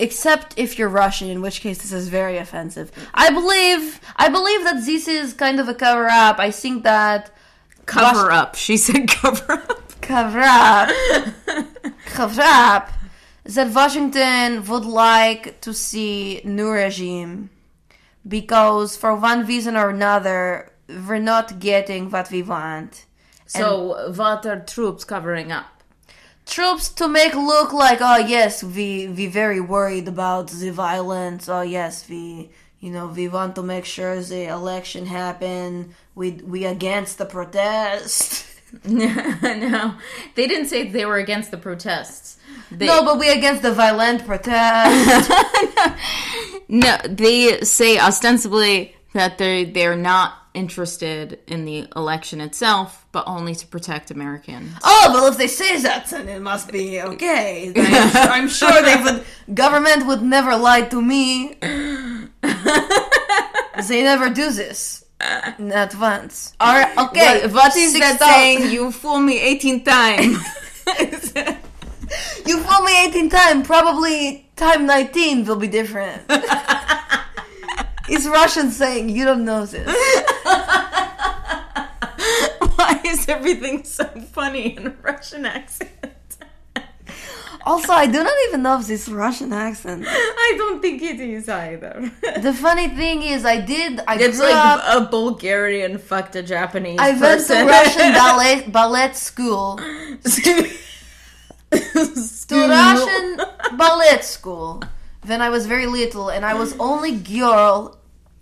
Except if you're Russian, in which case this is very offensive. I believe, I believe that this is kind of a cover up. I think that Cover up. She said cover up. cover up, cover up, that Washington would like to see new regime because for one reason or another we're not getting what we want. So, what are troops covering up? Troops to make look like oh yes we we very worried about the violence. Oh yes we you know we want to make sure the election happen. We we against the protest. No, they didn't say they were against the protests. They, no but we against the violent protest. No, they say ostensibly that they they're not interested in the election itself, but only to protect Americans. Oh, well, if they say that, then it must be okay. I'm, sure, I'm sure they would. Government would never lie to me. they never do this. Not once. All right, okay. What, what is that saying? You fool me 18 times. You fooled me 18 times. Probably time 19 will be different. it's Russian saying, you don't know this. Why is everything so funny in a Russian accent? Also, I do not even know if this Russian accent. I don't think it is either. The funny thing is, I did. I It's grew like up. a Bulgarian fucked a Japanese I went to Russian ballet ballet school. to Russian ballet school when I was very little, and I was only girl.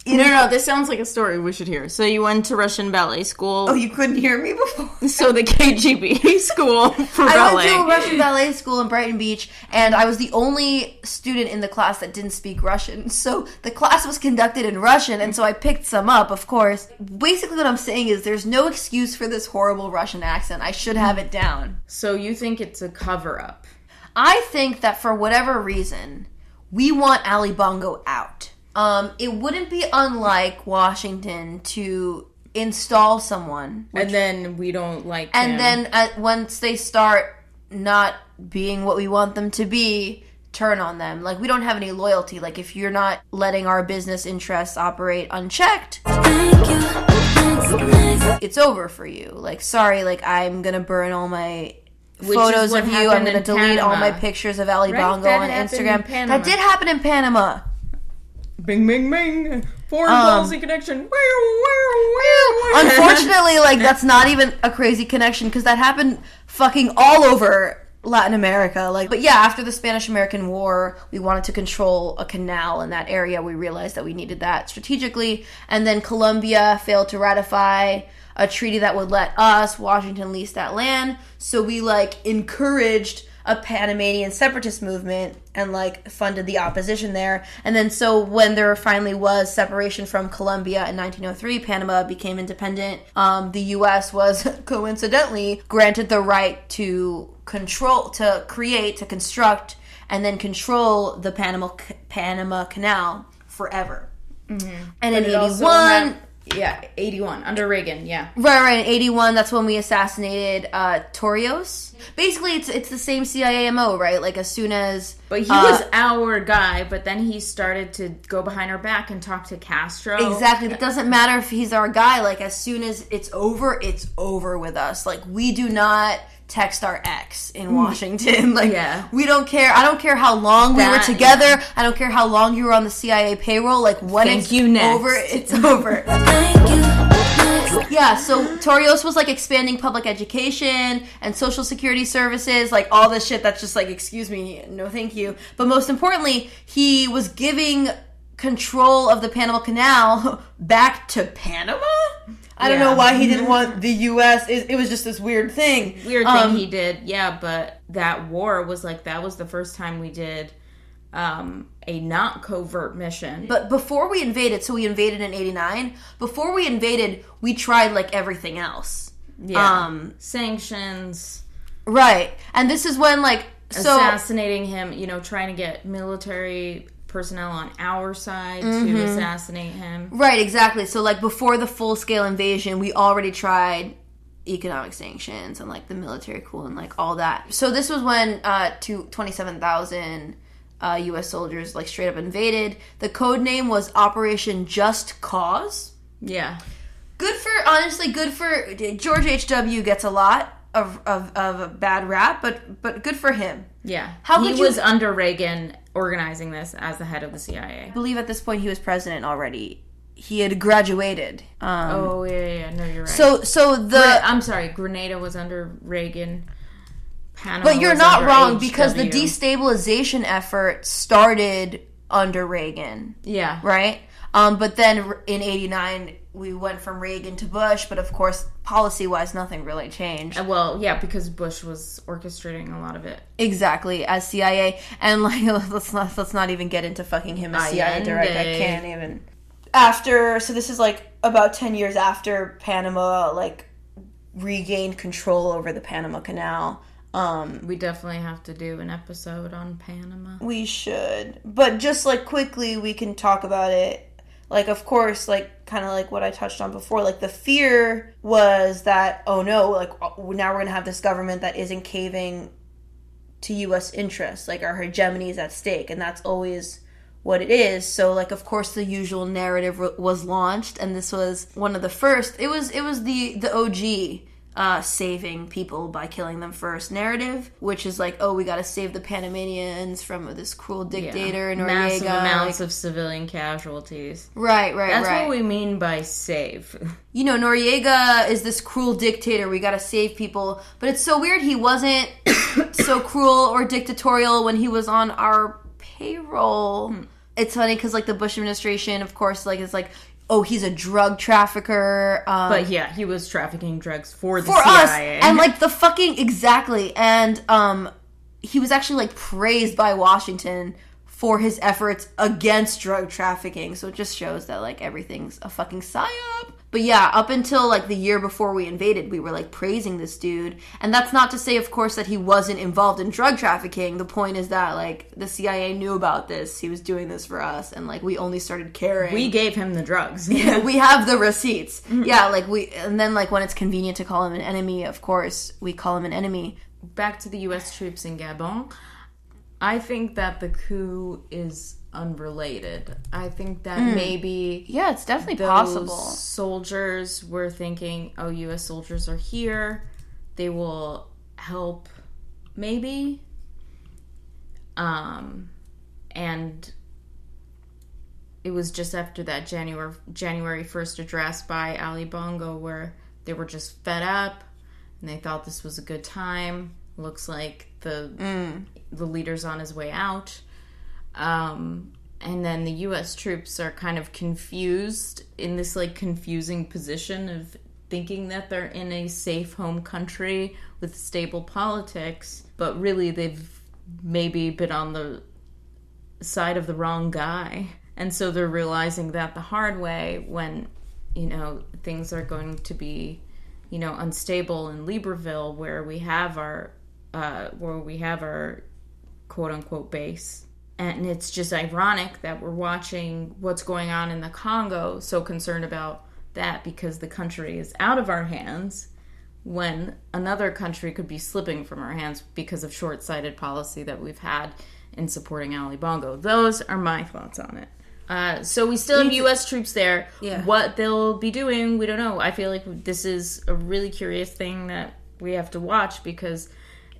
No, no, no, this sounds like a story we should hear. So you went to Russian ballet school. Oh, you couldn't hear me before. So the KGB school for I ballet. went to a Russian ballet school in Brighton Beach, and I was the only student in the class that didn't speak Russian. So the class was conducted in Russian, and so I picked some up, of course. Basically, what I'm saying is there's no excuse for this horrible Russian accent. I should have it down. So you think it's a cover up? I think that for whatever reason, we want Ali Bongo out. Um, it wouldn't be unlike Washington to install someone and then we don't like and him. then at, once they start not being what we want them to be turn on them. Like we don't have any loyalty. Like if you're not letting our business interests operate unchecked it's over for you. Like sorry like i'm gonna burn all my Which photos of you. I'm gonna in delete all my pictures of ali Right, bongo that on happened in instagram. That did happen in panama Bing, bing, bing. Foreign Um, policy connection. Unfortunately, like that's not even a crazy connection because that happened fucking all over Latin America. Like, but yeah, after the Spanish American War, we wanted to control a canal in that area. We realized that we needed that strategically, and then Colombia failed to ratify a treaty that would let us, Washington, lease that land. So we like encouraged a Panamanian separatist movement and like funded the opposition there. And then so when there finally was separation from Colombia in 1903, Panama became independent. Um, the U.S. was coincidentally granted the right to control, to create, to construct, and then control the Panama Panama Canal forever. And But in it also 81, had- yeah, 81 under Reagan. Yeah. Right, right. In '81, that's when we assassinated uh, Torrijos. Basically, it's it's the same CIA mo, right? Like as soon as But he uh, was our guy, but then he started to go behind our back and talk to Castro. exactly. It doesn't matter if he's our guy. Like as soon as it's over, it's over with us. Like we do not text our ex in mm. Washington. Like Yeah. we don't care. I don't care how long we were That- together. I don't care how long you were on the CIA payroll. Like when Thank it's you, next. over, it's over. Yeah, so Torrijos was like expanding public education and social security services, like all this shit that's just like, excuse me, no thank you. But most importantly, he was giving control of the Panama Canal back to Panama? I don't know why he didn't want the US. It, it was just this weird thing. Weird thing Um, he did. Yeah, but that war was like that was the first time we did um a not covert mission. But before we invaded, so we invaded in 89, before we invaded, we tried like everything else. yeah. Um, sanctions, right. And this is when like, so. assassinating him, you know, trying to get military personnel on our side Mm-hmm. to assassinate him. Right, exactly. So like before the full scale invasion, we already tried economic sanctions and like the military coup and like all that. So this was when uh to 27,000 uh US soldiers like straight up invaded. The code name was Operation Just Cause. Yeah. Good for honestly good for George HW gets a lot of of, of a bad rap, but but good for him. Yeah. How he could you- was under Reagan organizing this as the head of the CIA. I believe at this point he was president already. He had graduated. Um Oh yeah, yeah, yeah. no, you're right. so so the Gre- I'm sorry, Grenada was under Reagan. Panama But you're not wrong because the destabilization effort started under Reagan, Yeah. right? Um, but then in '89 we went from Reagan to Bush, but of course, policy-wise, nothing really changed. Uh, Well, yeah, because Bush was orchestrating a lot of it. Exactly, as CIA, and like let's not let's not even get into fucking him as CIA director. I can't even. After so this is like about ten years after Panama like regained control over the Panama Canal. Um, We definitely have to do an episode on Panama. We should. But just like quickly, we can talk about it. Like, of course, like kind of like what I touched on before. Like, the fear was that, oh no, like uh, now we're to have this government that isn't caving to U.S. interests, like our hegemony is at stake, and that's always what it is. So, like, of course, the usual narrative was launched, and this was one of the first. It was it was the the OG uh, saving people by killing them first narrative, which is like, oh, we got to save the Panamanians from this cruel dictator Yeah. Noriega. Massive amounts like- of civilian casualties. Right, right, That's right. what we mean by save. you know, Noriega is this cruel dictator. We got to save people. But it's so weird he wasn't so cruel or dictatorial when he was on our payroll. It's funny because, like, the Bush administration, of course, like, is like, oh, he's a drug trafficker. Um, but yeah, he was trafficking drugs for the for us CIA. and like the fucking exactly and um he was actually like praised by washington for his efforts against drug trafficking so it just shows that like everything's a fucking psyop but yeah up until like the year before we invaded we were like praising this dude and that's not to say of course that he wasn't involved in drug trafficking the point is that like the cia knew about this he was doing this for us and like we only started caring we gave him the drugs. yeah, we have the receipts. Mm-hmm. Yeah, like we, and then like when it's convenient to call him an enemy, of course we call him an enemy. Back to the U.S. troops in Gabon. I think that the coup is unrelated. I think that Mm. maybe Yeah, it's definitely possible. Soldiers were thinking, "Oh, U.S. soldiers are here. They will help, maybe." Um, and it was just after that January January first address by Ali Bongo where they were just fed up and they thought this was a good time. Looks like the Mm. the leader's on his way out. Um, and then the U.S. troops are kind of confused in this like confusing position of thinking that they're in a safe home country with stable politics, but really they've maybe been on the side of the wrong guy. And so they're realizing that the hard way when, you know, things are going to be, you know, unstable in Libreville where we have our uh where we have our quote unquote base. And it's just ironic that we're watching what's going on in the Congo, so concerned about that because the country is out of our hands when another country could be slipping from our hands because of short sighted policy that we've had in supporting Ali Bongo. Those are my thoughts on it. Uh, so we still have U.S. troops there. Yeah. What they'll be doing, we don't know. I feel like this is a really curious thing that we have to watch because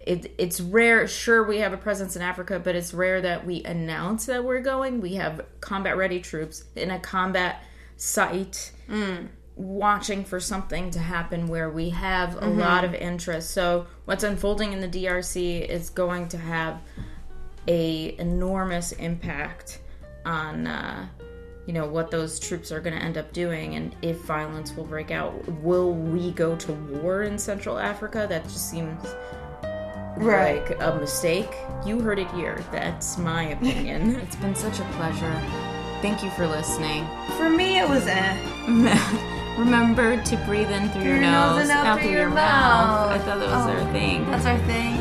it, it's rare. Sure, we have a presence in Africa, but it's rare that we announce that we're going. We have combat ready troops in a combat site watching for something to happen where we have a Mhm. lot of interest. So what's unfolding in the DRC is going to have a enormous impact on uh, you know what those troops are going to end up doing and if violence will break out will we go to war in central africa that just seems Right. like a mistake you heard it here that's my opinion it's been such a pleasure thank you for listening For me, it was eh. remember to breathe in through your, nose, and out through your mouth. mouth. i thought that was Oh, our thing That's our thing.